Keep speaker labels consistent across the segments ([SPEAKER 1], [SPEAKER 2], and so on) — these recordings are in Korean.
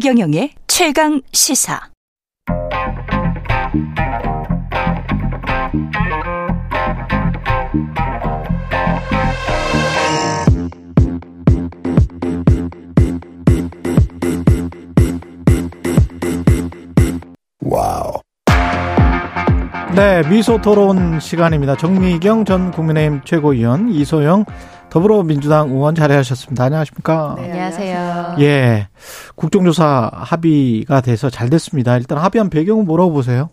[SPEAKER 1] 최경영의 최강 시사.
[SPEAKER 2] Wow.
[SPEAKER 3] 네, 미소 토론 시간입니다. 정미경 전 국민의힘 최고위원, 이소영 더불어민주당 의원 자리하셨습니다. 안녕하십니까?
[SPEAKER 4] 네, 안녕하세요.
[SPEAKER 3] 예. 국정조사 합의가 돼서 잘 됐습니다. 일단 합의한 배경은 뭐라고 보세요?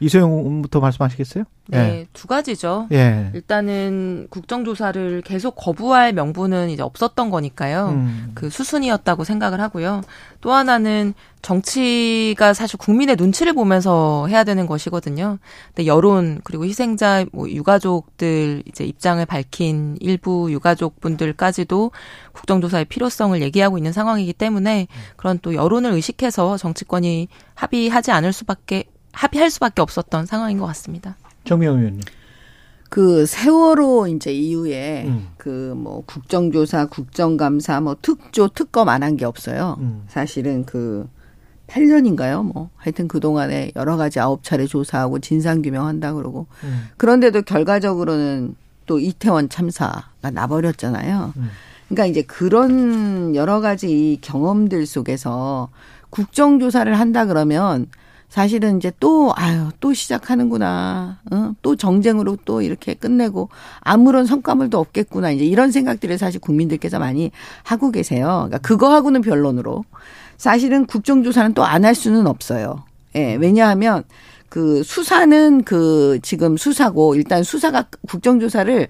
[SPEAKER 3] 이소영부터 말씀하시겠어요?
[SPEAKER 4] 네,
[SPEAKER 3] 예.
[SPEAKER 4] 두 가지죠.
[SPEAKER 3] 예.
[SPEAKER 4] 일단은 국정조사를 계속 거부할 명분은 이제 없었던 거니까요.
[SPEAKER 3] 음.
[SPEAKER 4] 그 수순이었다고 생각을 하고요. 또 하나는 정치가 사실 국민의 눈치를 보면서 해야 되는 것이거든요. 근데 여론 그리고 희생자 뭐 유가족들 이제 입장을 밝힌 일부 유가족 분들까지도 국정조사의 필요성을 얘기하고 있는 상황이기 때문에 그런 또 여론을 의식해서 정치권이 합의하지 않을 수밖에 합의할 수밖에 없었던 상황인 것 같습니다.
[SPEAKER 3] 정미영 의원님.
[SPEAKER 5] 그 세월호 이제 이후에
[SPEAKER 3] 음.
[SPEAKER 5] 그뭐 국정조사, 국정감사, 뭐 특조, 특검 안 한 게 없어요.
[SPEAKER 3] 음.
[SPEAKER 5] 사실은 그 8년인가요? 뭐 하여튼 그 동안에 여러 가지 아홉 차례 조사하고 진상 규명한다 그러고
[SPEAKER 3] 음.
[SPEAKER 5] 그런데도 결과적으로는 또 이태원 참사가 나버렸잖아요.
[SPEAKER 3] 음.
[SPEAKER 5] 그러니까 이제 그런 여러 가지 이 경험들 속에서 국정조사를 한다 그러면 사실은 이제 또 아유 또 시작하는구나. 어? 또 정쟁으로 또 이렇게 끝내고 아무런 성과물도 없겠구나. 이제 이런 생각들을 사실 국민들께서 많이 하고 계세요. 그러니까 그거하고는 변론으로 사실은 국정조사는 또 안 할 수는 없어요. 예. 왜냐하면 그 수사는 그 지금 수사고 일단 수사가 국정조사를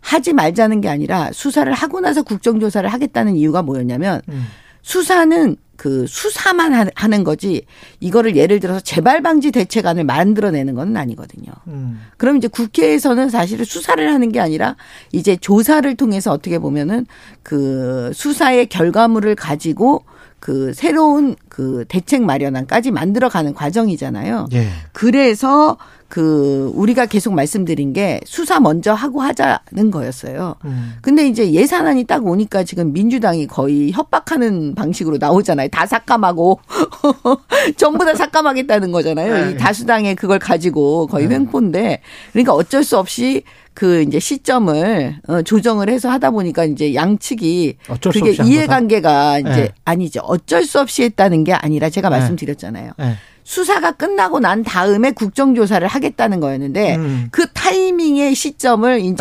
[SPEAKER 5] 하지 말자는 게 아니라 수사를 하고 나서 국정조사를 하겠다는 이유가 뭐였냐면
[SPEAKER 3] 음.
[SPEAKER 5] 수사는 그 수사만 하- 하는 거지 이거를 예를 들어서 재발 방지 대책안을 만들어내는 건 아니거든요.
[SPEAKER 3] 음.
[SPEAKER 5] 그럼 이제 국회에서는 사실은 수사를 하는 게 아니라 이제 조사를 통해서 어떻게 보면은 그 수사의 결과물을 가지고 그 새로운 그 대책 마련안까지 만들어가는 과정이잖아요.
[SPEAKER 3] 예.
[SPEAKER 5] 그래서 그 우리가 계속 말씀드린 게 수사 먼저 하고 하자는 거였어요.
[SPEAKER 3] 음.
[SPEAKER 5] 근데 이제 예산안이 딱 오니까 지금 민주당이 거의 협박하는 방식으로 나오잖아요. 다 삭감하고 전부 다 삭감하겠다는 거잖아요.
[SPEAKER 3] 네.
[SPEAKER 5] 이 다수당의 그걸 가지고 거의
[SPEAKER 3] 네.
[SPEAKER 5] 횡포인데 그러니까 어쩔 수 없이 그 이제 시점을 어, 조정을 해서 하다 보니까 이제 양측이 그게 이해관계가 이제
[SPEAKER 3] 네.
[SPEAKER 5] 아니죠. 어쩔 수 없이 했다는 게 아니라 제가
[SPEAKER 3] 네.
[SPEAKER 5] 말씀드렸잖아요.
[SPEAKER 3] 예.
[SPEAKER 5] 수사가 끝나고 난 다음에 국정조사를 하겠다는 거였는데
[SPEAKER 3] 음.
[SPEAKER 5] 그 타이밍의 시점을 이제.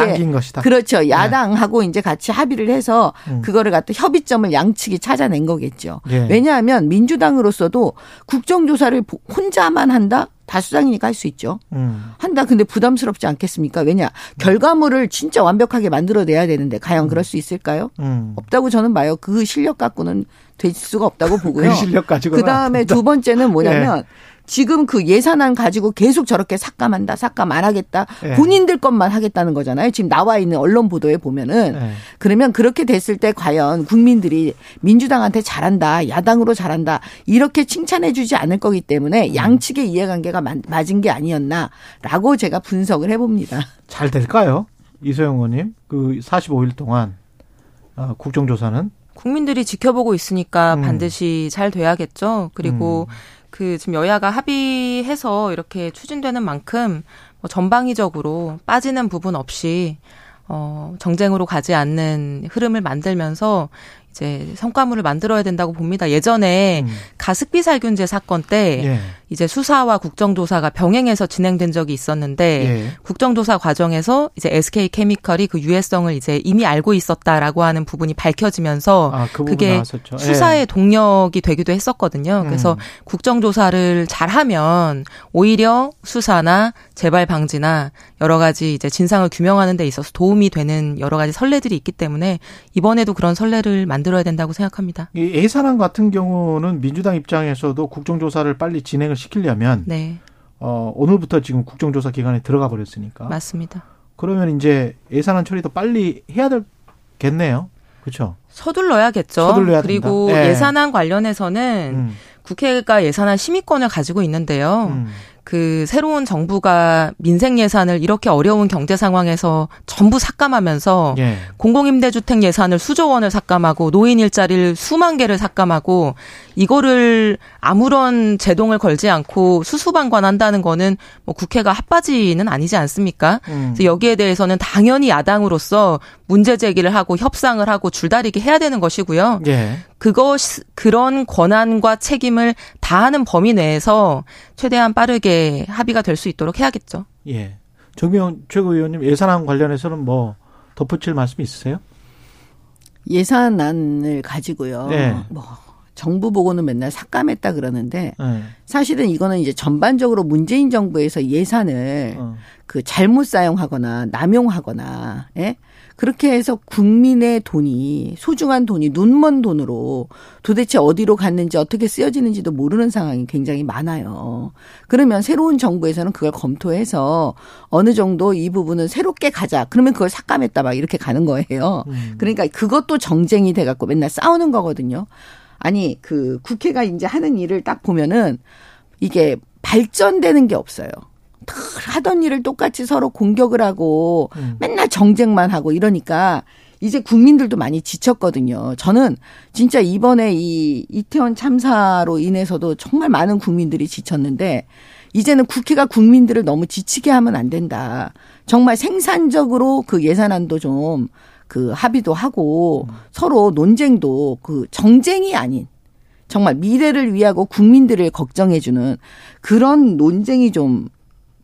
[SPEAKER 5] 그렇죠. 야당하고 이제 같이 합의를 해서
[SPEAKER 3] 음.
[SPEAKER 5] 그거를 갖다 협의점을 양측이 찾아낸 거겠죠.
[SPEAKER 3] 예.
[SPEAKER 5] 왜냐하면 민주당으로서도 국정조사를 보- 혼자만 한다? 다수당이니까 할 수 있죠.
[SPEAKER 3] 음.
[SPEAKER 5] 한다. 근데 부담스럽지 않겠습니까? 왜냐? 결과물을 진짜 완벽하게 만들어내야 되는데 과연 그럴 수 있을까요?
[SPEAKER 3] 음.
[SPEAKER 5] 없다고 저는 봐요. 그 실력 갖고는 될 수가 없다고 보고요.
[SPEAKER 3] 그 실력 가지고는
[SPEAKER 5] 그 다음에. 두 번째는 뭐냐면 지금 그 예산안 가지고 계속 저렇게 삭감한다, 삭감 안 하겠다.
[SPEAKER 3] 예.
[SPEAKER 5] 본인들 것만 하겠다는 거잖아요. 지금 나와 있는 언론 보도에 보면은
[SPEAKER 3] 예.
[SPEAKER 5] 그러면 그렇게 됐을 때 과연 국민들이 민주당한테 잘한다, 야당으로 잘한다 이렇게 칭찬해 주지 않을 거기 때문에
[SPEAKER 3] 음.
[SPEAKER 5] 양측의 이해관계가 마- 맞은 게 아니었나라고 제가 분석을 해봅니다.
[SPEAKER 3] 잘 될까요? 이소영 의원님. 그 45일 동안 어, 국정조사는
[SPEAKER 4] 국민들이 지켜보고 있으니까
[SPEAKER 3] 음.
[SPEAKER 4] 반드시 잘 돼야겠죠. 그리고 그 지금 여야가 합의해서 이렇게 추진되는 만큼 뭐 전방위적으로 빠지는 부분 없이 어 정쟁으로 가지 않는 흐름을 만들면서 이제 성과물을 만들어야 된다고 봅니다. 예전에
[SPEAKER 3] 음.
[SPEAKER 4] 가습기 살균제 사건 때
[SPEAKER 3] 예.
[SPEAKER 4] 이제 수사와 국정조사가 병행해서 진행된 적이 있었는데
[SPEAKER 3] 예.
[SPEAKER 4] 국정조사 과정에서 이제 SK 케미컬이 그 유해성을 이제 이미 알고 있었다라고 하는 부분이 밝혀지면서
[SPEAKER 3] 아, 그 부분
[SPEAKER 4] 그게
[SPEAKER 3] 나왔었죠. 예.
[SPEAKER 4] 수사의 동력이 되기도 했었거든요. 그래서
[SPEAKER 3] 음.
[SPEAKER 4] 국정조사를 잘하면 오히려 수사나 재발 방지나 여러 가지 이제 진상을 규명하는 데 있어서 도움이 되는 여러 가지 선례들이 있기 때문에 이번에도 그런 선례를 만들어야 된다고 생각합니다.
[SPEAKER 3] 이 예산안 같은 경우는 민주당 입장에서도 국정조사를 빨리 진행을 시키려면
[SPEAKER 4] 네,
[SPEAKER 3] 어, 오늘부터 지금 국정조사 기간에 들어가 버렸으니까.
[SPEAKER 4] 맞습니다.
[SPEAKER 3] 그러면 이제 예산안 처리도 빨리 해야 되겠네요. 그렇죠.
[SPEAKER 4] 서둘러야겠죠.
[SPEAKER 3] 서둘러야
[SPEAKER 4] 그리고.
[SPEAKER 3] 예.
[SPEAKER 4] 예산안 관련해서는
[SPEAKER 3] 음.
[SPEAKER 4] 국회가 예산안 심의권을 가지고 있는데요.
[SPEAKER 3] 음.
[SPEAKER 4] 그 새로운 정부가 민생 예산을 이렇게 어려운 경제 상황에서 전부 삭감하면서
[SPEAKER 3] 예.
[SPEAKER 4] 공공임대주택 예산을 수조 원을 삭감하고 노인 일자리를 수만 개를 삭감하고 이거를 아무런 제동을 걸지 않고 수수방관한다는 거는 뭐 국회가 핫바지는 아니지 않습니까?
[SPEAKER 3] 음.
[SPEAKER 4] 그래서 여기에 대해서는 당연히 야당으로서 문제 제기를 하고 협상을 하고 줄다리기 해야 되는 것이고요.
[SPEAKER 3] 예.
[SPEAKER 4] 그것 그런 권한과 책임을 다하는 범위 내에서 최대한 빠르게 합의가 될 수 있도록 해야겠죠.
[SPEAKER 3] 예. 정미원 최고위원님 예산안 관련해서는 뭐 덧붙일 말씀 있으세요?
[SPEAKER 5] 예산안을 가지고요.
[SPEAKER 3] 네.
[SPEAKER 5] 뭐 정부 보고는 맨날 삭감했다 그러는데
[SPEAKER 3] 예.
[SPEAKER 5] 사실은 이거는 이제 전반적으로 문재인 정부에서 예산을
[SPEAKER 3] 어.
[SPEAKER 5] 그 잘못 사용하거나 남용하거나 예? 그렇게 해서 국민의 돈이 소중한 돈이 눈먼 돈으로 도대체 어디로 갔는지 어떻게 쓰여지는지도 모르는 상황이 굉장히 많아요. 그러면 새로운 정부에서는 그걸 검토해서 어느 정도 이 부분은 새롭게 가자. 그러면 그걸 삭감했다 막 이렇게 가는 거예요.
[SPEAKER 3] 음.
[SPEAKER 5] 그러니까 그것도 정쟁이 돼 갖고 맨날 싸우는 거거든요. 아니 그 국회가 이제 하는 일을 딱 보면은 이게 발전되는 게 없어요. 늘 하던 일을 똑같이 서로 공격을 하고
[SPEAKER 3] 음.
[SPEAKER 5] 맨날 정쟁만 하고 이러니까 이제 국민들도 많이 지쳤거든요. 저는 진짜 이번에 이 이태원 참사로 인해서도 정말 많은 국민들이 지쳤는데 이제는 국회가 국민들을 너무 지치게 하면 안 된다. 정말 생산적으로 그 예산안도 좀 그 합의도 하고 서로 논쟁도 그 정쟁이 아닌 정말 미래를 위하고 국민들을 걱정해주는 그런 논쟁이 좀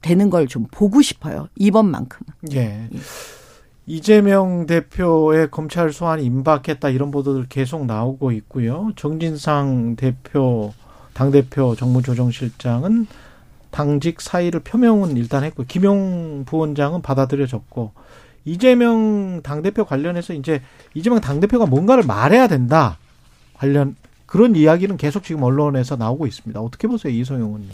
[SPEAKER 5] 되는 걸 좀 보고 싶어요. 이번만큼은.
[SPEAKER 3] 예. 이재명 대표의 검찰 소환이 임박했다 이런 보도들 계속 나오고 있고요. 정진상 대표 당대표 정무조정실장은 당직 사의를 표명은 일단 했고 김용 부원장은 받아들여졌고 이재명 당대표 관련해서 이제 이재명 당대표가 뭔가를 말해야 된다 관련 그런 이야기는 계속 지금 언론에서 나오고 있습니다. 어떻게 보세요, 이소영 의원님?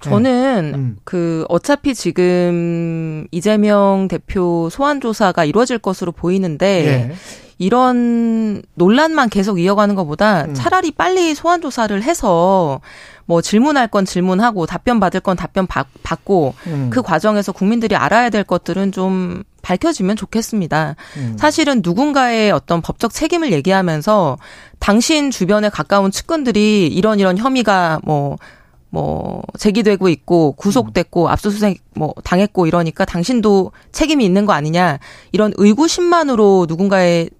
[SPEAKER 4] 저는
[SPEAKER 3] 음.
[SPEAKER 4] 그 어차피 지금 이재명 대표 소환 조사가 이루어질 것으로 보이는데
[SPEAKER 3] 예.
[SPEAKER 4] 이런 논란만 계속 이어가는 것보다
[SPEAKER 3] 음.
[SPEAKER 4] 차라리 빨리 소환 조사를 해서 뭐 질문할 건 질문하고 답변 받을 건 답변 받, 받고
[SPEAKER 3] 음.
[SPEAKER 4] 그 과정에서 국민들이 알아야 될 것들은 좀 밝혀지면 좋겠습니다.
[SPEAKER 3] 음.
[SPEAKER 4] 사실은 누군가의 어떤 법적 책임을 얘기하면서 당신 주변에 가까운 측근들이 이런 이런 혐의가 뭐, 뭐, 제기되고 있고, 구속됐고, 압수수색 뭐, 당했고 이러니까 당신도 책임이 있는 거 아니냐. 이런 의구심만으로 누군가의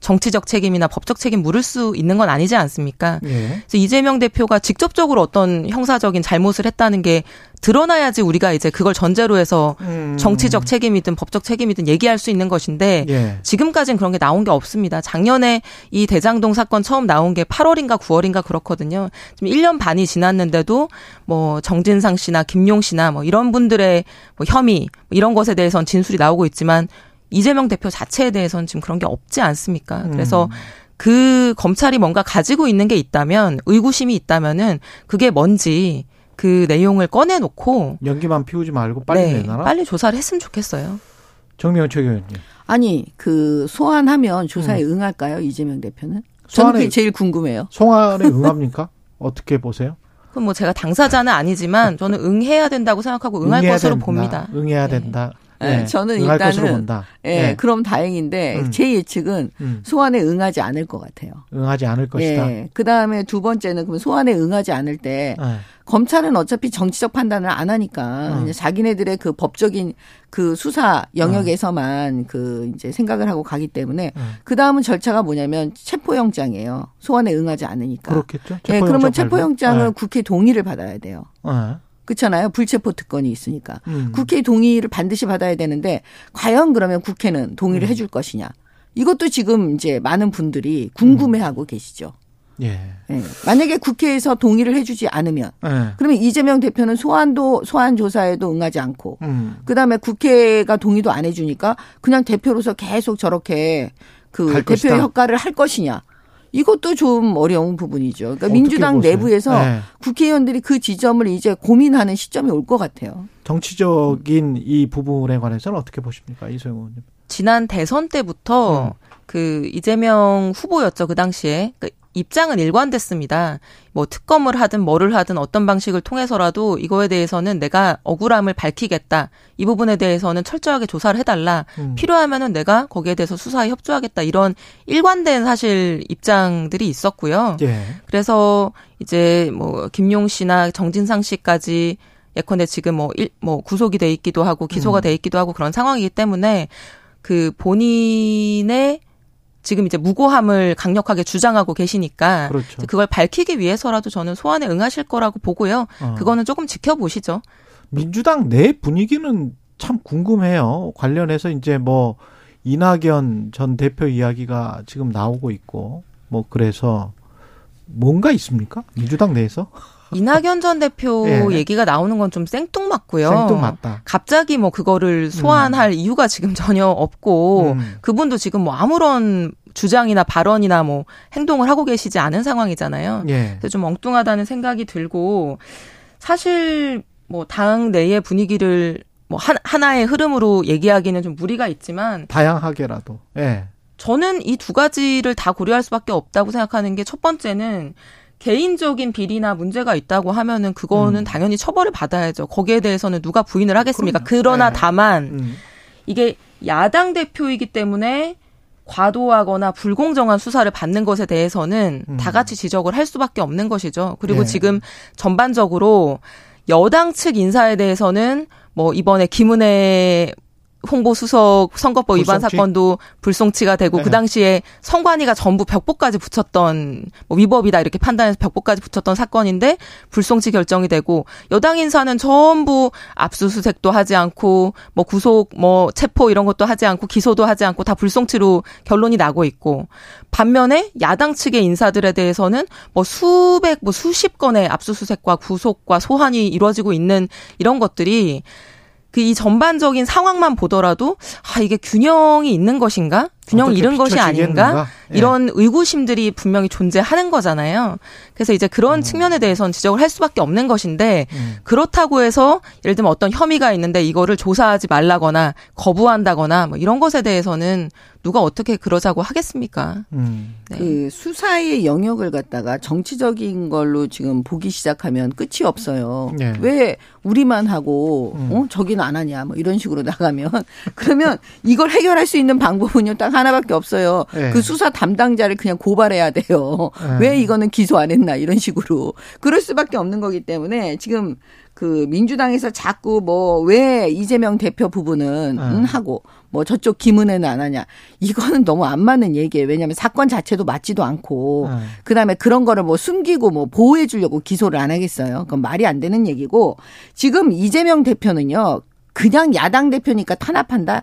[SPEAKER 4] 정치적 책임이나 법적 책임 물을 수 있는 건 아니지 않습니까?
[SPEAKER 3] 예.
[SPEAKER 4] 그래서 이재명 대표가 직접적으로 어떤 형사적인 잘못을 했다는 게 드러나야지 우리가 이제 그걸 전제로 해서
[SPEAKER 3] 음.
[SPEAKER 4] 정치적 책임이든 법적 책임이든 얘기할 수 있는 것인데
[SPEAKER 3] 예.
[SPEAKER 4] 지금까지는 그런 게 나온 게 없습니다. 작년에 이 대장동 사건 처음 나온 게 8월인가 9월인가 그렇거든요. 지금 1년 반이 지났는데도 뭐 정진상 씨나 김용 씨나 뭐 이런 분들의 뭐 혐의 뭐 이런 것에 대해서는 진술이 나오고 있지만 이재명 대표 자체에 대해서는 지금 그런 게 없지 않습니까? 그래서 그 검찰이 뭔가 가지고 있는 게 있다면 의구심이 있다면은 그게 뭔지 그 내용을 꺼내놓고
[SPEAKER 3] 연기만 피우지 말고 빨리
[SPEAKER 4] 네,
[SPEAKER 3] 내놔라.
[SPEAKER 4] 빨리 조사를 했으면 좋겠어요.
[SPEAKER 3] 정미영 최교원님.
[SPEAKER 5] 아니 그 소환하면 조사에 응할까요 이재명 대표는? 저는
[SPEAKER 3] 소환에
[SPEAKER 5] 그게 제일 궁금해요.
[SPEAKER 3] 송환에 응합니까? 어떻게 보세요?
[SPEAKER 4] 그럼 뭐 제가 당사자는 아니지만 저는 응해야 된다고 생각하고 응할 것으로
[SPEAKER 3] 된다.
[SPEAKER 4] 봅니다.
[SPEAKER 3] 응해야
[SPEAKER 4] 네.
[SPEAKER 3] 된다.
[SPEAKER 5] 네,
[SPEAKER 3] 예,
[SPEAKER 5] 저는 일단은. 예,
[SPEAKER 3] 예,
[SPEAKER 5] 그럼 다행인데
[SPEAKER 3] 음.
[SPEAKER 5] 제 예측은
[SPEAKER 3] 음,
[SPEAKER 5] 소환에 응하지 않을 것 같아요.
[SPEAKER 3] 응하지 않을 것이다.
[SPEAKER 5] 예. 그 다음에 두 번째는 그럼 소환에 응하지 않을 때
[SPEAKER 3] 예.
[SPEAKER 5] 검찰은 어차피 정치적 판단을 안 하니까
[SPEAKER 3] 음.
[SPEAKER 5] 자기네들의 그 법적인 그 수사 영역에서만 그 이제 생각을 하고 가기 때문에
[SPEAKER 3] 음.
[SPEAKER 5] 그 다음은 절차가 뭐냐면 체포영장이에요. 소환에 응하지 않으니까.
[SPEAKER 3] 그렇겠죠.
[SPEAKER 5] 예, 그러면
[SPEAKER 3] 체포영장.
[SPEAKER 5] 체포영장은 국회 동의를 받아야 돼요. 그렇잖아요. 불체포 특권이 있으니까.
[SPEAKER 3] 음.
[SPEAKER 5] 국회 동의를 반드시 받아야 되는데 과연 그러면 국회는
[SPEAKER 3] 음.
[SPEAKER 5] 동의를 해줄 것이냐. 이것도 지금 이제 많은 분들이 궁금해하고 계시죠.
[SPEAKER 3] 예.
[SPEAKER 5] 예. 만약에 국회에서 동의를 해주지 않으면
[SPEAKER 3] 예.
[SPEAKER 5] 그러면 이재명 대표는 소환도 소환 조사에도 응하지 않고
[SPEAKER 3] 음.
[SPEAKER 5] 그 다음에 국회가 동의도 안 해주니까 그냥 대표로서 계속 저렇게
[SPEAKER 3] 그갈
[SPEAKER 5] 대표의
[SPEAKER 3] 것이다.
[SPEAKER 5] 역할을 할 것이냐. 이것도 좀 어려운 부분이죠. 그러니까 민주당
[SPEAKER 3] 보세요?
[SPEAKER 5] 내부에서
[SPEAKER 3] 예.
[SPEAKER 5] 국회의원들이 그 지점을 이제 고민하는 시점이 올 것 같아요.
[SPEAKER 3] 정치적인 이 부분에 관해서는 어떻게 보십니까, 이소영 의원님?
[SPEAKER 4] 지난 대선 때부터
[SPEAKER 3] 음.
[SPEAKER 4] 그 이재명 후보였죠 그 당시에. 그러니까 입장은 일관됐습니다. 뭐 특검을 하든 뭐를 하든 어떤 방식을 통해서라도 이거에 대해서는 내가 억울함을 밝히겠다. 이 부분에 대해서는 철저하게 조사를 해달라.
[SPEAKER 3] 음.
[SPEAKER 4] 필요하면은 내가 거기에 대해서 수사에 협조하겠다. 이런 일관된 사실 입장들이 있었고요.
[SPEAKER 3] 예.
[SPEAKER 4] 그래서 이제 뭐 김용 씨나 정진상 씨까지 예컨대 지금 뭐, 일, 뭐 구속이 돼 있기도 하고 기소가
[SPEAKER 3] 음.
[SPEAKER 4] 돼 있기도 하고 그런 상황이기 때문에 그 본인의 지금 이제 무고함을 강력하게 주장하고 계시니까
[SPEAKER 3] 그렇죠.
[SPEAKER 4] 그걸 밝히기 위해서라도 저는 소환에 응하실 거라고 보고요.
[SPEAKER 3] 어.
[SPEAKER 4] 그거는 조금 지켜보시죠.
[SPEAKER 3] 민주당 내 분위기는 참 궁금해요. 관련해서 이제 뭐 이낙연 전 대표 이야기가 지금 나오고 있고 뭐 그래서 뭔가 있습니까? 민주당 내에서
[SPEAKER 4] 이낙연 전 대표
[SPEAKER 3] 예.
[SPEAKER 4] 얘기가 나오는 건 좀 생뚱맞고요.
[SPEAKER 3] 생뚱맞다.
[SPEAKER 4] 갑자기 뭐 그거를 소환할 이유가 지금 전혀 없고
[SPEAKER 3] 음.
[SPEAKER 4] 그분도 지금 뭐 아무런 주장이나 발언이나 뭐 행동을 하고 계시지 않은 상황이잖아요.
[SPEAKER 3] 예.
[SPEAKER 4] 그래서 좀 엉뚱하다는 생각이 들고 사실 뭐당 내의 분위기를 뭐 한, 하나의 흐름으로 얘기하기는 좀 무리가 있지만
[SPEAKER 3] 다양하게라도. 예.
[SPEAKER 4] 저는 이 두 가지를 다 고려할 수밖에 없다고 생각하는 게 첫 번째는 개인적인 비리나 문제가 있다고 하면은 그거는
[SPEAKER 3] 음.
[SPEAKER 4] 당연히 처벌을 받아야죠. 거기에 대해서는 누가 부인을 하겠습니까?
[SPEAKER 3] 그럼요.
[SPEAKER 4] 그러나
[SPEAKER 3] 네.
[SPEAKER 4] 다만
[SPEAKER 3] 음.
[SPEAKER 4] 이게 야당 대표이기 때문에 과도하거나 불공정한 수사를 받는 것에 대해서는
[SPEAKER 3] 음.
[SPEAKER 4] 다 같이 지적을 할 수밖에 없는 것이죠. 그리고
[SPEAKER 3] 예.
[SPEAKER 4] 지금 전반적으로 여당 측 인사에 대해서는 뭐 이번에 김은혜 홍보수석 선거법 위반
[SPEAKER 3] 불송치?
[SPEAKER 4] 사건도 불송치가 되고
[SPEAKER 3] 네.
[SPEAKER 4] 그 당시에 선관위가 전부 벽보까지 붙였던 뭐 위법이다 이렇게 판단해서 벽보까지 붙였던 사건인데 불송치 결정이 되고 여당 인사는 전부 압수수색도 하지 않고 뭐 구속 뭐 체포 이런 것도 하지 않고 기소도 하지 않고 다 불송치로 결론이 나고 있고 반면에 야당 측의 인사들에 대해서는 뭐 수백 뭐 수십 건의 압수수색과 구속과 소환이 이루어지고 있는 이런 것들이 그 이 전반적인 상황만 보더라도 아 이게 균형이 있는 것인가? 균형을
[SPEAKER 3] 어떻게
[SPEAKER 4] 잃은 것이 아닌가?
[SPEAKER 3] 예.
[SPEAKER 4] 이런 의구심들이 분명히 존재하는 거잖아요. 그래서 이제 그런 측면에 대해서는 지적을 할 수밖에 없는 것인데
[SPEAKER 3] 음.
[SPEAKER 4] 그렇다고 해서 예를 들면 어떤 혐의가 있는데 이거를 조사하지 말라거나 거부한다거나 뭐 이런 것에 대해서는 누가 어떻게 그러자고 하겠습니까?
[SPEAKER 3] 음.
[SPEAKER 4] 네.
[SPEAKER 5] 그 수사의 영역을 갖다가 정치적인 걸로 지금 보기 시작하면 끝이 없어요.
[SPEAKER 3] 네.
[SPEAKER 5] 왜 우리만 하고
[SPEAKER 3] 음.
[SPEAKER 5] 어 저기는 안 하냐 뭐 이런 식으로 나가면 그러면 이걸 해결할 수 있는 방법은요 딱 하나밖에 없어요.
[SPEAKER 3] 네.
[SPEAKER 5] 그 수사 담당자를 그냥 고발해야 돼요.
[SPEAKER 3] 네.
[SPEAKER 5] 왜 이거는 기소 안 했나 이런 식으로 그럴 수밖에 없는 거기 때문에 지금 그 민주당에서 자꾸 뭐 왜 이재명 대표 부분은
[SPEAKER 3] 네.
[SPEAKER 5] 응, 하고 뭐 저쪽 김은혜는 안 하냐 이거는 너무 안 맞는 얘기예요. 왜냐하면 사건 자체도 맞지도 않고
[SPEAKER 3] 네.
[SPEAKER 5] 그다음에 그런 거를 뭐 숨기고 뭐 보호해 주려고 기소를 안 하겠어요. 그건 말이 안 되는 얘기고 지금 이재명 대표는요. 그냥 야당 대표니까 탄압한다.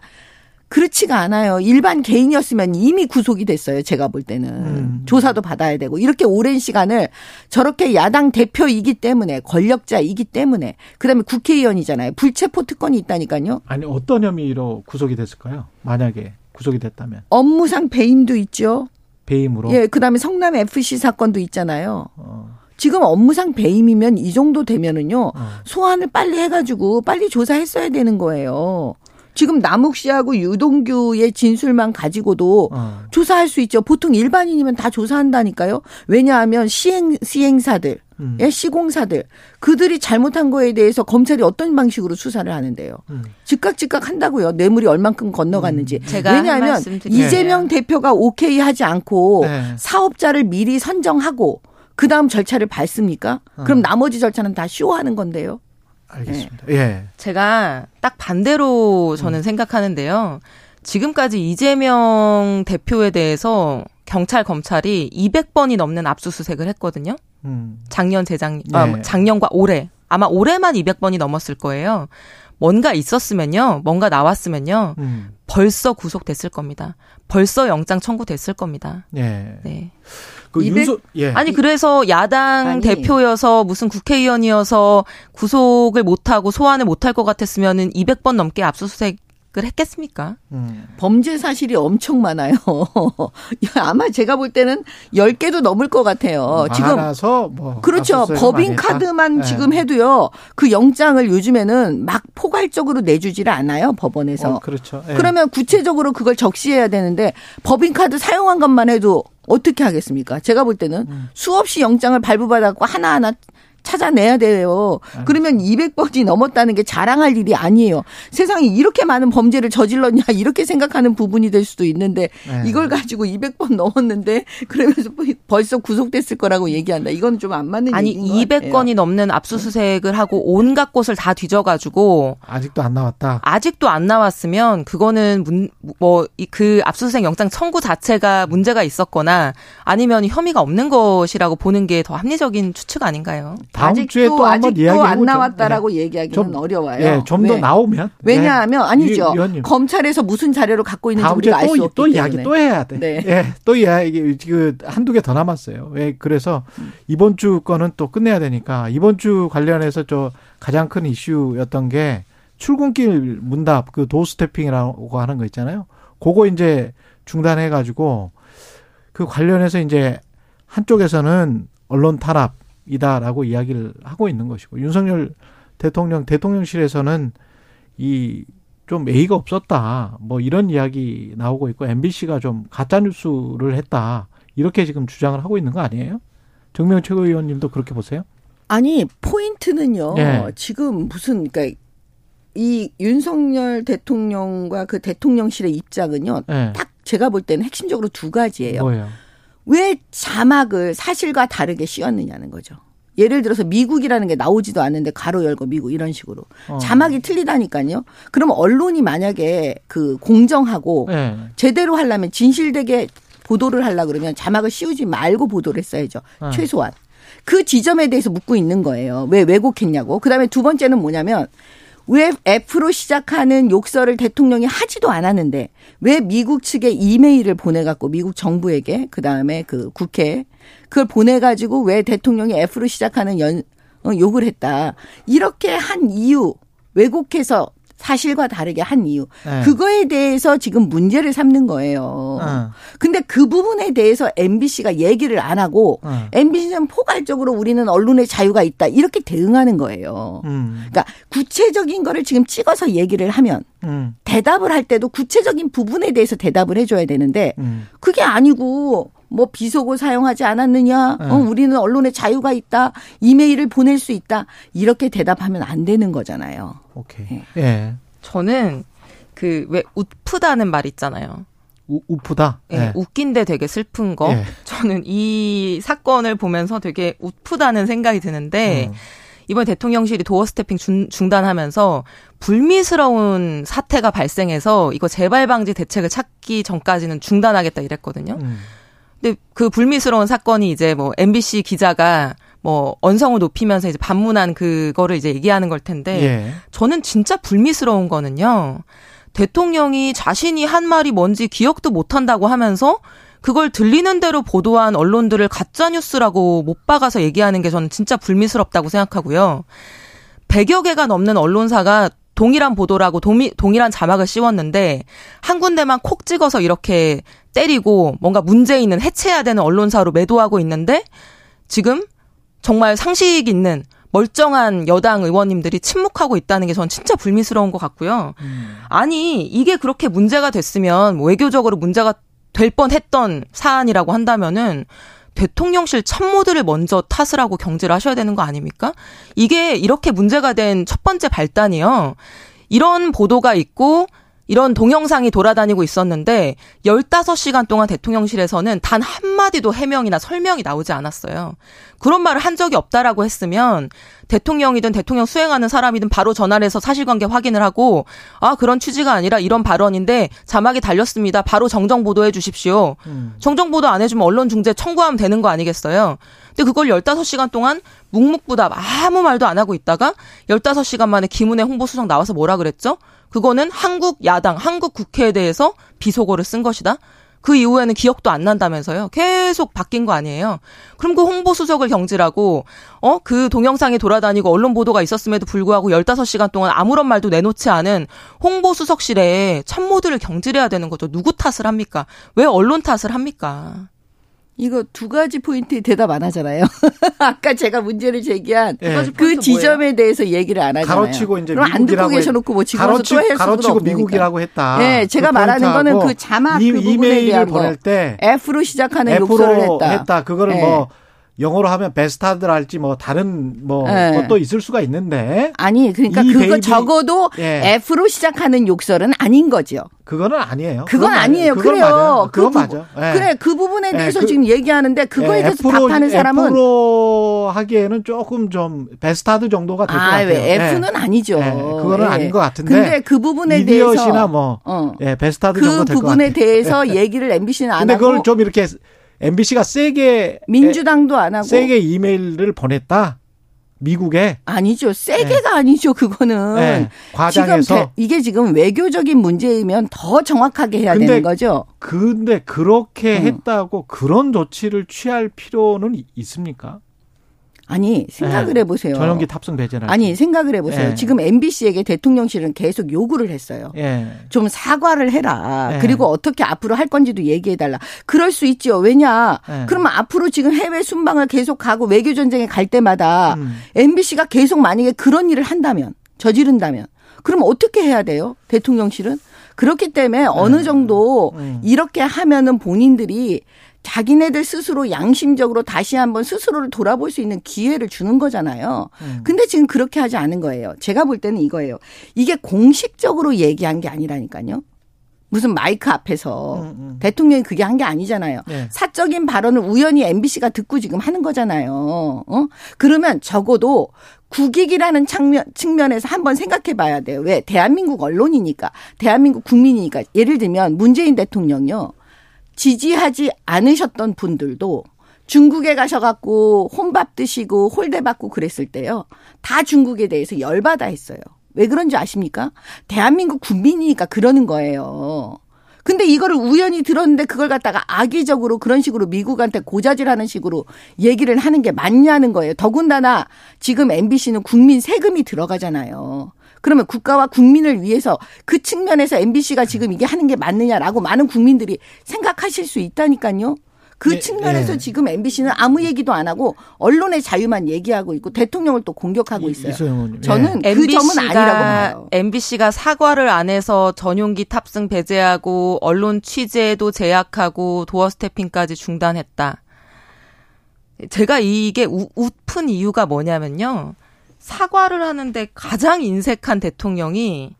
[SPEAKER 5] 그렇지가 않아요. 일반 개인이었으면 이미 구속이 됐어요. 제가 볼 때는.
[SPEAKER 3] 음.
[SPEAKER 5] 조사도 받아야 되고. 이렇게 오랜 시간을 저렇게 야당 대표이기 때문에 권력자이기 때문에 그다음에 국회의원이잖아요. 불체포 특권이 있다니까요.
[SPEAKER 3] 아니 어떤 혐의로 구속이 됐을까요? 만약에 구속이 됐다면
[SPEAKER 5] 업무상 배임도 있죠.
[SPEAKER 3] 배임으로.
[SPEAKER 5] 예, 그다음에 성남 FC 사건도 있잖아요.
[SPEAKER 3] 어,
[SPEAKER 5] 지금 업무상 배임이면 이 정도 되면은요.
[SPEAKER 3] 어.
[SPEAKER 5] 소환을 빨리 해가지고 빨리 조사했어야 되는 거예요. 지금 남욱 씨하고 유동규의 진술만 가지고도
[SPEAKER 3] 어.
[SPEAKER 5] 조사할 수 있죠. 보통 일반인이면 다 조사한다니까요. 왜냐하면 시행 시행사들,
[SPEAKER 3] 음.
[SPEAKER 5] 예, 시공사들 그들이 잘못한 거에 대해서 검찰이 어떤 방식으로 수사를 하는데요.
[SPEAKER 3] 음.
[SPEAKER 5] 즉각 즉각 한다고요. 뇌물이 얼만큼 건너갔는지.
[SPEAKER 4] 제가 한
[SPEAKER 5] 왜냐하면. 이재명 대표가 오케이 하지 않고
[SPEAKER 3] 네.
[SPEAKER 5] 사업자를 미리 선정하고 그 다음 절차를 밟습니까? 그럼 나머지 절차는 다 쇼하는 건데요.
[SPEAKER 3] 알겠습니다. 예.
[SPEAKER 4] 제가 딱 반대로 저는 생각하는데요. 지금까지 이재명 대표에 대해서 경찰 검찰이 200번이 넘는 압수수색을 했거든요.
[SPEAKER 3] 음.
[SPEAKER 4] 작년 재작 아,
[SPEAKER 3] 네.
[SPEAKER 4] 작년과 올해 아마 올해만 200번이 넘었을 거예요. 뭔가 있었으면요, 뭔가 나왔으면요,
[SPEAKER 3] 음.
[SPEAKER 4] 벌써 구속됐을 겁니다. 벌써 영장 청구됐을 겁니다.
[SPEAKER 3] 예.
[SPEAKER 4] 네.
[SPEAKER 3] 그
[SPEAKER 5] 200
[SPEAKER 3] 윤소 예.
[SPEAKER 4] 아니 그래서 야당
[SPEAKER 5] 아니.
[SPEAKER 4] 대표여서 무슨 국회의원이어서 구속을 못하고 소환을 못할 것 같았으면은 200번 넘게 압수수색 했겠습니까?
[SPEAKER 3] 음.
[SPEAKER 5] 범죄 사실이 엄청 많아요. 아마 제가 볼 때는 10개도 넘을 것 같아요. 지금
[SPEAKER 3] 많아서 뭐
[SPEAKER 5] 그렇죠. 법인? 카드만
[SPEAKER 3] 네.
[SPEAKER 5] 지금 해도요. 그 영장을 요즘에는 막 포괄적으로 내주지를 않아요. 법원에서.
[SPEAKER 3] 어, 그렇죠. 예.
[SPEAKER 5] 그러면 구체적으로 그걸 적시해야 되는데 법인 카드 사용한 것만 해도 어떻게 하겠습니까? 제가 볼 때는
[SPEAKER 3] 음.
[SPEAKER 5] 수없이 영장을 발부받았고 하나하나 찾아내야 돼요.
[SPEAKER 3] 음.
[SPEAKER 5] 그러면 200번이 넘었다는 게 자랑할 일이 아니에요. 세상에 이렇게 많은 범죄를 저질렀냐 이렇게 생각하는 부분이 될 수도 있는데
[SPEAKER 3] 네.
[SPEAKER 5] 이걸 가지고 200번 넘었는데 그러면서 벌써 구속됐을 거라고 얘기한다. 이건 좀 안 맞는
[SPEAKER 4] 아니
[SPEAKER 5] 얘기인 것 같아요.
[SPEAKER 4] 200건이 넘는 압수수색을 하고 온갖 곳을 다 뒤져가지고
[SPEAKER 3] 아직도 안 나왔다.
[SPEAKER 4] 아직도 안 나왔으면 그거는 뭐 그 압수수색 영장 청구 자체가 문제가 있었거나 아니면 혐의가 없는 것이라고 보는 게 더 합리적인 추측 아닌가요?
[SPEAKER 3] 다음 주에 또 한번
[SPEAKER 5] 아직도
[SPEAKER 3] 이야기해
[SPEAKER 5] 안
[SPEAKER 3] 보죠.
[SPEAKER 5] 나왔다라고
[SPEAKER 3] 예.
[SPEAKER 5] 얘기하기는
[SPEAKER 3] 좀,
[SPEAKER 5] 어려워요.
[SPEAKER 3] 예, 좀더
[SPEAKER 5] 왜?
[SPEAKER 3] 나오면
[SPEAKER 5] 왜냐하면
[SPEAKER 3] 네.
[SPEAKER 5] 아니죠.
[SPEAKER 3] 위- 위원님.
[SPEAKER 5] 검찰에서 무슨 자료를 갖고 있는지 우리가 알수
[SPEAKER 3] 또,
[SPEAKER 5] 없기
[SPEAKER 3] 또
[SPEAKER 5] 때문에.
[SPEAKER 3] 이야기 또 해야 돼.
[SPEAKER 5] 네.
[SPEAKER 3] 예, 또 이야기 그 한두 개 더 남았어요. 왜 그래서 이번 주 거는 또 끝내야 되니까 이번 주 관련해서 저 가장 큰 이슈였던 게 출근길 문답 그 도스태핑이라고 하는 거 있잖아요. 그거 이제 중단해 가지고 그 관련해서 이제 한쪽에서는 언론 탄압 이다라고 이야기를 하고 있는 것이고 윤석열 대통령 대통령실에서는 이 좀 예의가 없었다. 뭐 이런 이야기 나오고 있고 MBC가 좀 가짜 뉴스를 했다. 이렇게 지금 주장을 하고 있는 거 아니에요? 정명 최고위원님도 그렇게 보세요?
[SPEAKER 5] 아니 포인트는요.
[SPEAKER 3] 예.
[SPEAKER 5] 지금 무슨 그러니까 이 윤석열 대통령과 그 대통령실의 입장은요.
[SPEAKER 3] 예.
[SPEAKER 5] 딱 제가 볼 때는 핵심적으로 두 가지예요.
[SPEAKER 3] 뭐예요?
[SPEAKER 5] 왜 자막을 사실과 다르게 씌웠느냐는 거죠. 예를 들어서 미국이라는 게 나오지도 않는데 가로 열고 미국 이런 식으로
[SPEAKER 3] 어.
[SPEAKER 5] 자막이 틀리다니까요. 그러면 언론이 만약에 그 공정하고
[SPEAKER 3] 예.
[SPEAKER 5] 제대로 하려면 진실되게 보도를 하려 그러면 자막을 씌우지 말고 보도를 했어야죠.
[SPEAKER 3] 어.
[SPEAKER 5] 최소한. 그 지점에 대해서 묻고 있는 거예요. 왜 왜곡했냐고. 그다음에 두 번째는 뭐냐면 왜 F로 시작하는 욕설을 대통령이 하지도 않았는데 왜 미국 측에 이메일을 보내갖고 미국 정부에게 그 다음에 그 국회에 그걸 보내가지고 왜 대통령이 F로 시작하는 연, 어, 욕을 했다. 이렇게 한 이유 왜곡해서 사실과 다르게 한 이유.
[SPEAKER 3] 네.
[SPEAKER 5] 그거에 대해서 지금 문제를 삼는 거예요.
[SPEAKER 3] 어.
[SPEAKER 5] 근데 그 부분에 대해서 MBC가 얘기를 안 하고
[SPEAKER 3] 어.
[SPEAKER 5] MBC는 포괄적으로 우리는 언론의 자유가 있다. 이렇게 대응하는 거예요.
[SPEAKER 3] 음.
[SPEAKER 5] 그러니까 구체적인 거를 지금 찍어서 얘기를 하면
[SPEAKER 3] 음.
[SPEAKER 5] 대답을 할 때도 구체적인 부분에 대해서 대답을 해줘야 되는데
[SPEAKER 3] 음.
[SPEAKER 5] 그게 아니고 뭐 비속어 사용하지 않았느냐?
[SPEAKER 3] 네.
[SPEAKER 5] 어, 우리는 언론의 자유가 있다. 이메일을 보낼 수 있다. 이렇게 대답하면 안 되는 거잖아요.
[SPEAKER 3] 오케이. 예.
[SPEAKER 4] 저는 그 왜 웃프다는 말 있잖아요.
[SPEAKER 3] 우, 우프다.
[SPEAKER 4] 예,
[SPEAKER 3] 예.
[SPEAKER 4] 웃긴데 되게 슬픈 거.
[SPEAKER 3] 예.
[SPEAKER 4] 저는 이 사건을 보면서 되게 웃프다는 생각이 드는데
[SPEAKER 3] 음.
[SPEAKER 4] 이번 대통령실이 도어 스태핑 중, 중단하면서 불미스러운 사태가 발생해서 이거 재발 방지 대책을 찾기 전까지는 중단하겠다 이랬거든요.
[SPEAKER 3] 음.
[SPEAKER 4] 근데 그 불미스러운 사건이 이제 뭐 MBC 기자가 뭐 언성을 높이면서 이제 반문한 그거를 이제 얘기하는 걸 텐데
[SPEAKER 3] 예.
[SPEAKER 4] 저는 진짜 불미스러운 거는요. 대통령이 자신이 한 말이 뭔지 기억도 못 한다고 하면서 그걸 들리는 대로 보도한 언론들을 가짜 뉴스라고 못 박아서 얘기하는 게 저는 진짜 불미스럽다고 생각하고요. 100여 개가 넘는 언론사가 동일한 보도라고 동미, 동일한 자막을 씌웠는데 한 군데만 콕 찍어서 이렇게 때리고 뭔가 문제 있는 해체해야 되는 언론사로 매도하고 있는데 지금 정말 상식 있는 멀쩡한 여당 의원님들이 침묵하고 있다는 게 전 진짜 불미스러운 것 같고요. 아니 이게 그렇게 문제가 됐으면 뭐 외교적으로 문제가 될 뻔했던 사안이라고 한다면은 대통령실 참모들을 먼저 탓을 하고 경질을 하셔야 되는 거 아닙니까? 이게 이렇게 문제가 된 첫 번째 발단이요. 이런 보도가 있고 이런 동영상이 돌아다니고 있었는데 15시간 동안 대통령실에서는 단 한마디도 해명이나 설명이 나오지 않았어요. 그런 말을 한 적이 없다라고 했으면 대통령이든 대통령 수행하는 사람이든 바로 전화를 해서 사실관계 확인을 하고 아 그런 취지가 아니라 이런 발언인데 자막이 달렸습니다. 바로 정정 보도해 주십시오.
[SPEAKER 3] 음.
[SPEAKER 4] 정정 보도 안 해주면 언론 중재 청구하면 되는 거 아니겠어요? 근데 그걸 15시간 동안 묵묵부답 아무 말도 안 하고 있다가 15시간 만에 김은혜 홍보수석 나와서 뭐라 그랬죠? 그거는 한국 야당, 한국 국회에 대해서 비속어를 쓴 것이다. 그 이후에는 기억도 안 난다면서요. 계속 바뀐 거 아니에요. 그럼 그 홍보수석을 경질하고 어 그 동영상이 돌아다니고 언론 보도가 있었음에도 불구하고 15시간 동안 아무런 말도 내놓지 않은 홍보수석실에 참모들을 경질해야 되는 거죠. 누구 탓을 합니까? 왜 언론 탓을 합니까?
[SPEAKER 5] 이거 두 가지 포인트 대답 안 하잖아요. 아까 제가 문제를 제기한
[SPEAKER 3] 예.
[SPEAKER 5] 그
[SPEAKER 4] 포인트
[SPEAKER 5] 지점에 대해서 얘기를 안 하잖아요.
[SPEAKER 3] 가로치고 이제
[SPEAKER 5] 그럼 안 듣고 계셔놓고 뭐 지금
[SPEAKER 3] 가로치,
[SPEAKER 5] 또할
[SPEAKER 3] 가로치고. 미국이라고 했다.
[SPEAKER 5] 예, 제가
[SPEAKER 3] 그
[SPEAKER 5] 말하는 거는 그 자막
[SPEAKER 3] 이,
[SPEAKER 5] 그 부분에
[SPEAKER 3] 이메일을
[SPEAKER 5] 대한
[SPEAKER 3] 보낼
[SPEAKER 5] 거.
[SPEAKER 3] 때
[SPEAKER 5] F로 시작하는
[SPEAKER 3] F로
[SPEAKER 5] 욕설을 했다.
[SPEAKER 3] 했다. 그거를
[SPEAKER 5] 예.
[SPEAKER 3] 뭐 영어로 하면 베스타드 할지 뭐 다른 뭐
[SPEAKER 5] 예.
[SPEAKER 3] 것도 있을 수가 있는데
[SPEAKER 5] 아니 그러니까
[SPEAKER 3] 이
[SPEAKER 5] 그거
[SPEAKER 3] 베이비-
[SPEAKER 5] 적어도
[SPEAKER 3] 예.
[SPEAKER 5] F로 시작하는 욕설은 아닌 거죠.
[SPEAKER 3] 그거는 아니에요.
[SPEAKER 5] 그건
[SPEAKER 3] 맞아요.
[SPEAKER 5] 아니에요.
[SPEAKER 3] 그건
[SPEAKER 5] 그래요.
[SPEAKER 3] 맞아요. 그건
[SPEAKER 5] 그
[SPEAKER 3] 맞아. 예.
[SPEAKER 5] 그래 그 부분에
[SPEAKER 3] 예,
[SPEAKER 5] 대해서
[SPEAKER 3] 그-
[SPEAKER 5] 지금 얘기하는데 그거에
[SPEAKER 3] 예,
[SPEAKER 5] 대해서
[SPEAKER 3] F로-
[SPEAKER 5] 답하는 사람은
[SPEAKER 3] F로 하기에는 조금 좀 베스타드 정도가 될것
[SPEAKER 5] 아,
[SPEAKER 3] 같아요.
[SPEAKER 5] 왜
[SPEAKER 3] 예.
[SPEAKER 5] F는 아니죠.
[SPEAKER 3] 예, 그거는
[SPEAKER 5] 예.
[SPEAKER 3] 아닌 것 같은데.
[SPEAKER 5] 근데 그 부분에
[SPEAKER 3] 이디엇이나
[SPEAKER 5] 대해서
[SPEAKER 3] 뭐
[SPEAKER 5] 어.
[SPEAKER 3] 예, 베스타드
[SPEAKER 5] 그
[SPEAKER 3] 정도 될것
[SPEAKER 5] 부분에
[SPEAKER 3] 같아요.
[SPEAKER 5] 대해서 얘기를 MBC는 안
[SPEAKER 3] 근데
[SPEAKER 5] 하고
[SPEAKER 3] 그걸 좀 이렇게 MBC가 세게
[SPEAKER 5] 민주당도 안 하고
[SPEAKER 3] 세게 이메일을 보냈다. 미국에
[SPEAKER 5] 아니죠. 세게가 아니죠. 그거는
[SPEAKER 3] 예, 과장해서
[SPEAKER 5] 지금 대- 이게 지금 외교적인 문제이면 더 정확하게 해야
[SPEAKER 3] 근데
[SPEAKER 5] 되는 거죠.
[SPEAKER 3] 근데 그렇게
[SPEAKER 5] 음.
[SPEAKER 3] 했다고 그런 조치를 취할 필요는 이- 있습니까?
[SPEAKER 5] 아니 생각을
[SPEAKER 3] 예.
[SPEAKER 5] 해보세요.
[SPEAKER 3] 전용기 탑승 배제를
[SPEAKER 5] 아니 생각을 해보세요.
[SPEAKER 3] 예.
[SPEAKER 5] 지금 MBC에게 대통령실은 계속 요구를 했어요.
[SPEAKER 3] 예.
[SPEAKER 5] 좀 사과를 해라.
[SPEAKER 3] 예.
[SPEAKER 5] 그리고 어떻게 앞으로 할 건지도 얘기해달라. 그럴 수 있죠. 왜냐?
[SPEAKER 3] 예.
[SPEAKER 5] 그러면 앞으로 지금 해외 순방을 계속 가고 외교 전쟁에 갈 때마다
[SPEAKER 3] 음.
[SPEAKER 5] MBC가 계속 만약에 그런 일을 한다면 저지른다면 그럼 어떻게 해야 돼요? 대통령실은 그렇기 때문에 어느 정도
[SPEAKER 3] 음.
[SPEAKER 5] 이렇게 하면은 본인들이 자기네들 스스로 양심적으로 다시 한번 스스로를 돌아볼 수 있는 기회를 주는 거잖아요.
[SPEAKER 3] 음.
[SPEAKER 5] 근데 지금 그렇게 하지 않은 거예요. 제가 볼 때는 이거예요. 이게 공식적으로 얘기한 게 아니라니까요. 무슨 마이크 앞에서
[SPEAKER 3] 음, 음.
[SPEAKER 5] 대통령이 그게 한 게 아니잖아요.
[SPEAKER 3] 네.
[SPEAKER 5] 사적인 발언을 우연히 MBC가 듣고 지금 하는 거잖아요. 어? 그러면 적어도 국익이라는 측면, 측면에서 한번 생각해 봐야 돼요. 왜? 대한민국 언론이니까, 대한민국 국민이니까. 예를 들면 문재인 대통령요. 지지하지 않으셨던 분들도 중국에 가셔갖고 혼밥 드시고 홀대 받고 그랬을 때요. 다 중국에 대해서 열받아 했어요. 왜 그런지 아십니까? 대한민국 국민이니까 그러는 거예요. 근데 이거를 우연히 들었는데 그걸 갖다가 악의적으로 그런 식으로 미국한테 고자질하는 식으로 얘기를 하는 게 맞냐는 거예요. 더군다나 지금 MBC는 국민 세금이 들어가잖아요. 그러면 국가와 국민을 위해서 그 측면에서 MBC가 지금 이게 하는 게 맞느냐라고 많은 국민들이 생각하실 수 있다니까요. 그
[SPEAKER 3] 예,
[SPEAKER 5] 측면에서
[SPEAKER 3] 예.
[SPEAKER 5] 지금 MBC는 아무 얘기도 안 하고 언론의 자유만 얘기하고 있고 대통령을 또 공격하고 있어요.
[SPEAKER 3] 이소영 의원님.
[SPEAKER 5] 저는 그 점은 아니라고 봐요.
[SPEAKER 4] MBC가 사과를 안 해서 전용기 탑승 배제하고 언론 취재도 제약하고 도어 스태핑까지 중단했다. 제가 이게 우, 웃픈 이유가 뭐냐면요. 사과를 하는데 가장 인색한 대통령이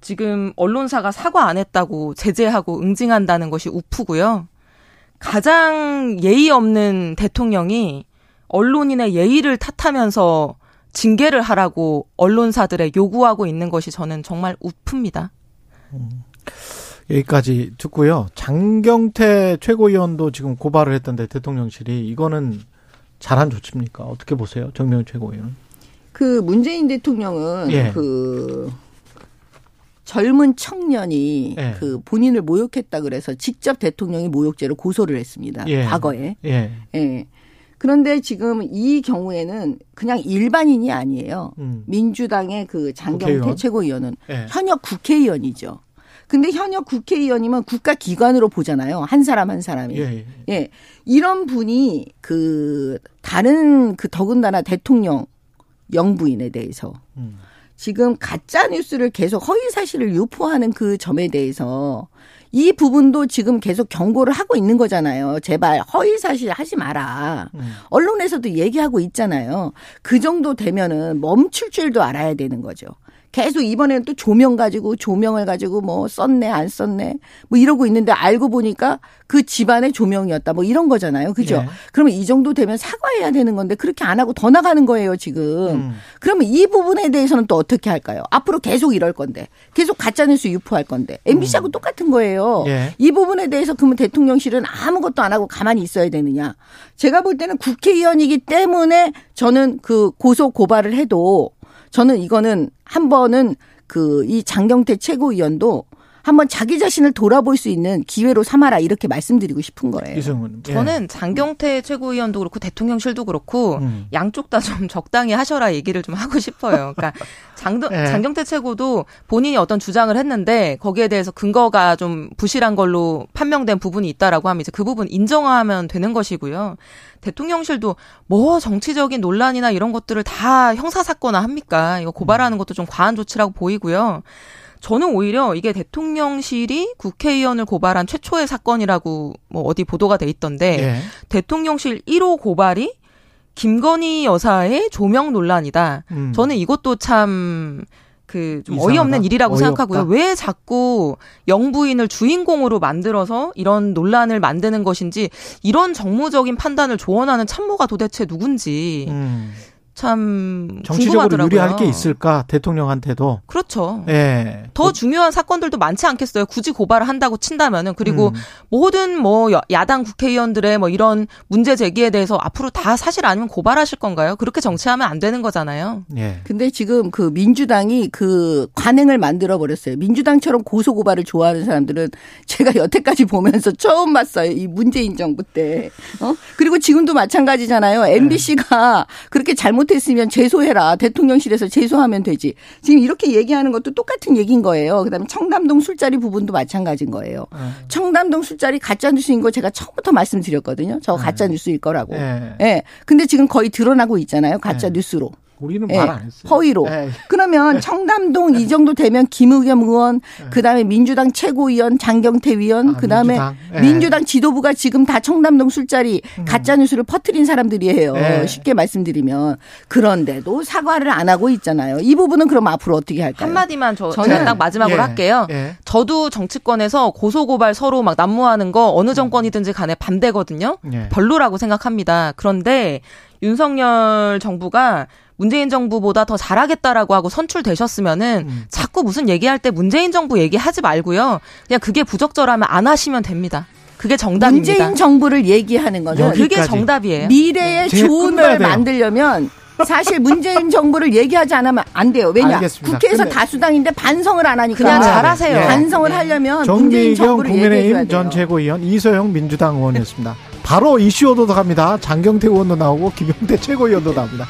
[SPEAKER 4] 지금 언론사가 사과 안 했다고 제재하고 응징한다는 것이 우프고요. 가장 예의 없는 대통령이 언론인의 예의를 탓하면서 징계를 하라고 언론사들에 요구하고 있는 것이 저는 정말 우프입니다.
[SPEAKER 3] 여기까지 듣고요. 장경태 최고위원도 지금 고발을 했던데 대통령실이 이거는 잘한 조치입니까? 어떻게 보세요? 정명 최고위원.
[SPEAKER 5] 그 문재인 대통령은
[SPEAKER 3] 예.
[SPEAKER 5] 그 젊은 청년이
[SPEAKER 3] 예.
[SPEAKER 5] 그 본인을 모욕했다 그래서 직접 대통령이 모욕죄로 고소를 했습니다.
[SPEAKER 3] 예.
[SPEAKER 5] 과거에.
[SPEAKER 3] 예.
[SPEAKER 5] 예. 그런데 지금 이 경우에는 그냥 일반인이 아니에요.
[SPEAKER 3] 음.
[SPEAKER 5] 민주당의 그 장경태
[SPEAKER 3] 국회의원?
[SPEAKER 5] 최고위원은
[SPEAKER 3] 예.
[SPEAKER 5] 현역 국회의원이죠. 근데 현역 국회의원이면 국가 기관으로 보잖아요. 한 사람 한 사람이.
[SPEAKER 3] 예. 예.
[SPEAKER 5] 예. 이런 분이 그 다른 그 더군다나 대통령 영부인에 대해서
[SPEAKER 3] 음.
[SPEAKER 5] 지금 가짜 뉴스를 계속 허위 사실을 유포하는 그 점에 대해서 이 부분도 지금 계속 경고를 하고 있는 거잖아요. 제발 허위 사실 하지 마라.
[SPEAKER 3] 음.
[SPEAKER 5] 언론에서도 얘기하고 있잖아요. 그 정도 되면은 멈출 줄도 알아야 되는 거죠. 계속 이번에는 또 조명 가지고 조명을 가지고 뭐 썼네 안 썼네 뭐 이러고 있는데 알고 보니까 그 집안의 조명이었다 뭐 이런 거잖아요. 그죠?
[SPEAKER 3] 예.
[SPEAKER 5] 그러면 이 정도 되면 사과해야 되는 건데 그렇게 안 하고 더 나가는 거예요, 지금.
[SPEAKER 3] 음.
[SPEAKER 5] 그러면 이 부분에 대해서는 또 어떻게 할까요? 앞으로 계속 이럴 건데. 계속 가짜 뉴스 유포할 건데. MBC하고 똑같은 거예요.
[SPEAKER 3] 예.
[SPEAKER 5] 이 부분에 대해서 그러면 대통령실은 아무것도 안 하고 가만히 있어야 되느냐. 제가 볼 때는 국회의원이기 때문에 저는 그 고소 고발을 해도 저는 이거는 한 번은 그 이 장경태 최고위원도 한번 자기 자신을 돌아볼 수 있는 기회로 삼아라 이렇게 말씀드리고 싶은 거예요.
[SPEAKER 3] 이승훈. 예.
[SPEAKER 4] 저는 장경태 최고위원도 그렇고 대통령실도 그렇고
[SPEAKER 3] 음.
[SPEAKER 4] 양쪽 다 좀 적당히 하셔라 얘기를 좀 하고 싶어요. 그러니까 장,
[SPEAKER 3] 예.
[SPEAKER 4] 장경태 최고도 본인이 어떤 주장을 했는데 거기에 대해서 근거가 좀 부실한 걸로 판명된 부분이 있다라고 하면 이제 그 부분 인정하면 되는 것이고요. 대통령실도 뭐 정치적인 논란이나 이런 것들을 다 형사 사건화 합니까? 이거 고발하는 것도 좀 과한 조치라고 보이고요. 저는 오히려 이게 대통령실이 국회의원을 고발한 최초의 사건이라고 뭐 어디 보도가 돼 있던데
[SPEAKER 3] 예.
[SPEAKER 4] 대통령실 1호 고발이 김건희 여사의 조명 논란이다.
[SPEAKER 3] 음.
[SPEAKER 4] 저는 이것도 참 그좀
[SPEAKER 3] 이상하다.
[SPEAKER 4] 어이없는 일이라고
[SPEAKER 3] 어이없다.
[SPEAKER 4] 생각하고요. 왜 자꾸 영부인을 주인공으로 만들어서 이런 논란을 만드는 것인지 이런 정무적인 판단을 조언하는 참모가 도대체 누군지
[SPEAKER 3] 음.
[SPEAKER 4] 참
[SPEAKER 3] 정치적으로
[SPEAKER 4] 궁금하더라고요.
[SPEAKER 3] 유리할 게 있을까 대통령한테도.
[SPEAKER 4] 그렇죠.
[SPEAKER 3] 예.
[SPEAKER 4] 더 중요한 사건들도 많지 않겠어요. 굳이 고발을 한다고 친다면은 그리고
[SPEAKER 3] 음.
[SPEAKER 4] 모든 뭐 여- 야당 국회의원들의 뭐 이런 문제 제기에 대해서 앞으로 다 사실 아니면 고발하실 건가요? 그렇게 정치하면 안 되는 거잖아요.
[SPEAKER 3] 예.
[SPEAKER 5] 근데 지금 그 민주당이 그 관행을 만들어 버렸어요. 민주당처럼 고소 고발을 좋아하는 사람들은 제가 여태까지 보면서 처음 봤어요. 이 문재인 정부 때. 어? 그리고 지금도 마찬가지잖아요. MBC가 그렇게 잘못 했으면 제소해라. 대통령실에서 제소하면 되지. 지금 이렇게 얘기하는 것도 똑같은 얘기인 거예요. 그다음에 청담동 술자리 부분도 마찬가지인 거예요.
[SPEAKER 3] 예.
[SPEAKER 5] 청담동 술자리 가짜 뉴스인 거 제가 처음부터 말씀드렸거든요. 저 가짜 뉴스일 거라고.
[SPEAKER 3] 예.
[SPEAKER 5] 예. 근데 지금 거의 드러나고 있잖아요. 가짜
[SPEAKER 3] 예.
[SPEAKER 5] 뉴스로.
[SPEAKER 3] 우리는
[SPEAKER 5] 예,
[SPEAKER 3] 말안 했어요.
[SPEAKER 5] 허위로.
[SPEAKER 3] 예.
[SPEAKER 5] 그러면 청담동 이 정도 되면 김의겸 의원, 그다음에 민주당 최고위원 장경태 위원,
[SPEAKER 3] 아,
[SPEAKER 5] 그다음에
[SPEAKER 3] 민주당. 예.
[SPEAKER 5] 민주당 지도부가 지금 다 청담동 술자리 가짜 뉴스를 퍼뜨린 사람들이에요.
[SPEAKER 3] 예.
[SPEAKER 5] 쉽게 말씀드리면 그런데도 사과를 안 하고 있잖아요. 이 부분은 그럼 앞으로 어떻게 할까요?
[SPEAKER 4] 한마디만 저,
[SPEAKER 5] 저는-
[SPEAKER 4] 딱 마지막으로
[SPEAKER 3] 예.
[SPEAKER 4] 할게요.
[SPEAKER 3] 예.
[SPEAKER 4] 저도 정치권에서 고소고발 서로 막 난무하는 거 어느 정권이든지 간에 반대거든요.
[SPEAKER 3] 예.
[SPEAKER 4] 별로라고 생각합니다. 그런데 윤석열 정부가 문재인 정부보다 더 잘하겠다라고 하고 선출되셨으면은
[SPEAKER 3] 음.
[SPEAKER 4] 자꾸 무슨 얘기할 때 문재인 정부 얘기하지 말고요. 그냥 그게 부적절하면 안 하시면 됩니다. 그게 정답입니다.
[SPEAKER 5] 문재인 정부를 얘기하는
[SPEAKER 3] 여기-
[SPEAKER 4] 그게. 정답이에요.
[SPEAKER 5] 미래의
[SPEAKER 3] 제가
[SPEAKER 5] 좋은 걸
[SPEAKER 3] 돼요.
[SPEAKER 5] 만들려면 사실 문재인 정부를 얘기하지 않으면 안 돼요. 왜냐?
[SPEAKER 3] 알겠습니다.
[SPEAKER 5] 국회에서 다수당인데 반성을 안 하니까.
[SPEAKER 4] 그냥 잘하세요.
[SPEAKER 3] 돼. 예.
[SPEAKER 5] 반성을
[SPEAKER 4] 네.
[SPEAKER 5] 하려면 문재인
[SPEAKER 3] 정미경
[SPEAKER 5] 정부를
[SPEAKER 3] 국민의힘
[SPEAKER 5] 돼요.
[SPEAKER 3] 전 최고위원 이소영 민주당 의원이었습니다. 바로 이슈 오도독합니다. 장경태 의원도 나오고 김용태 최고위원도 나옵니다.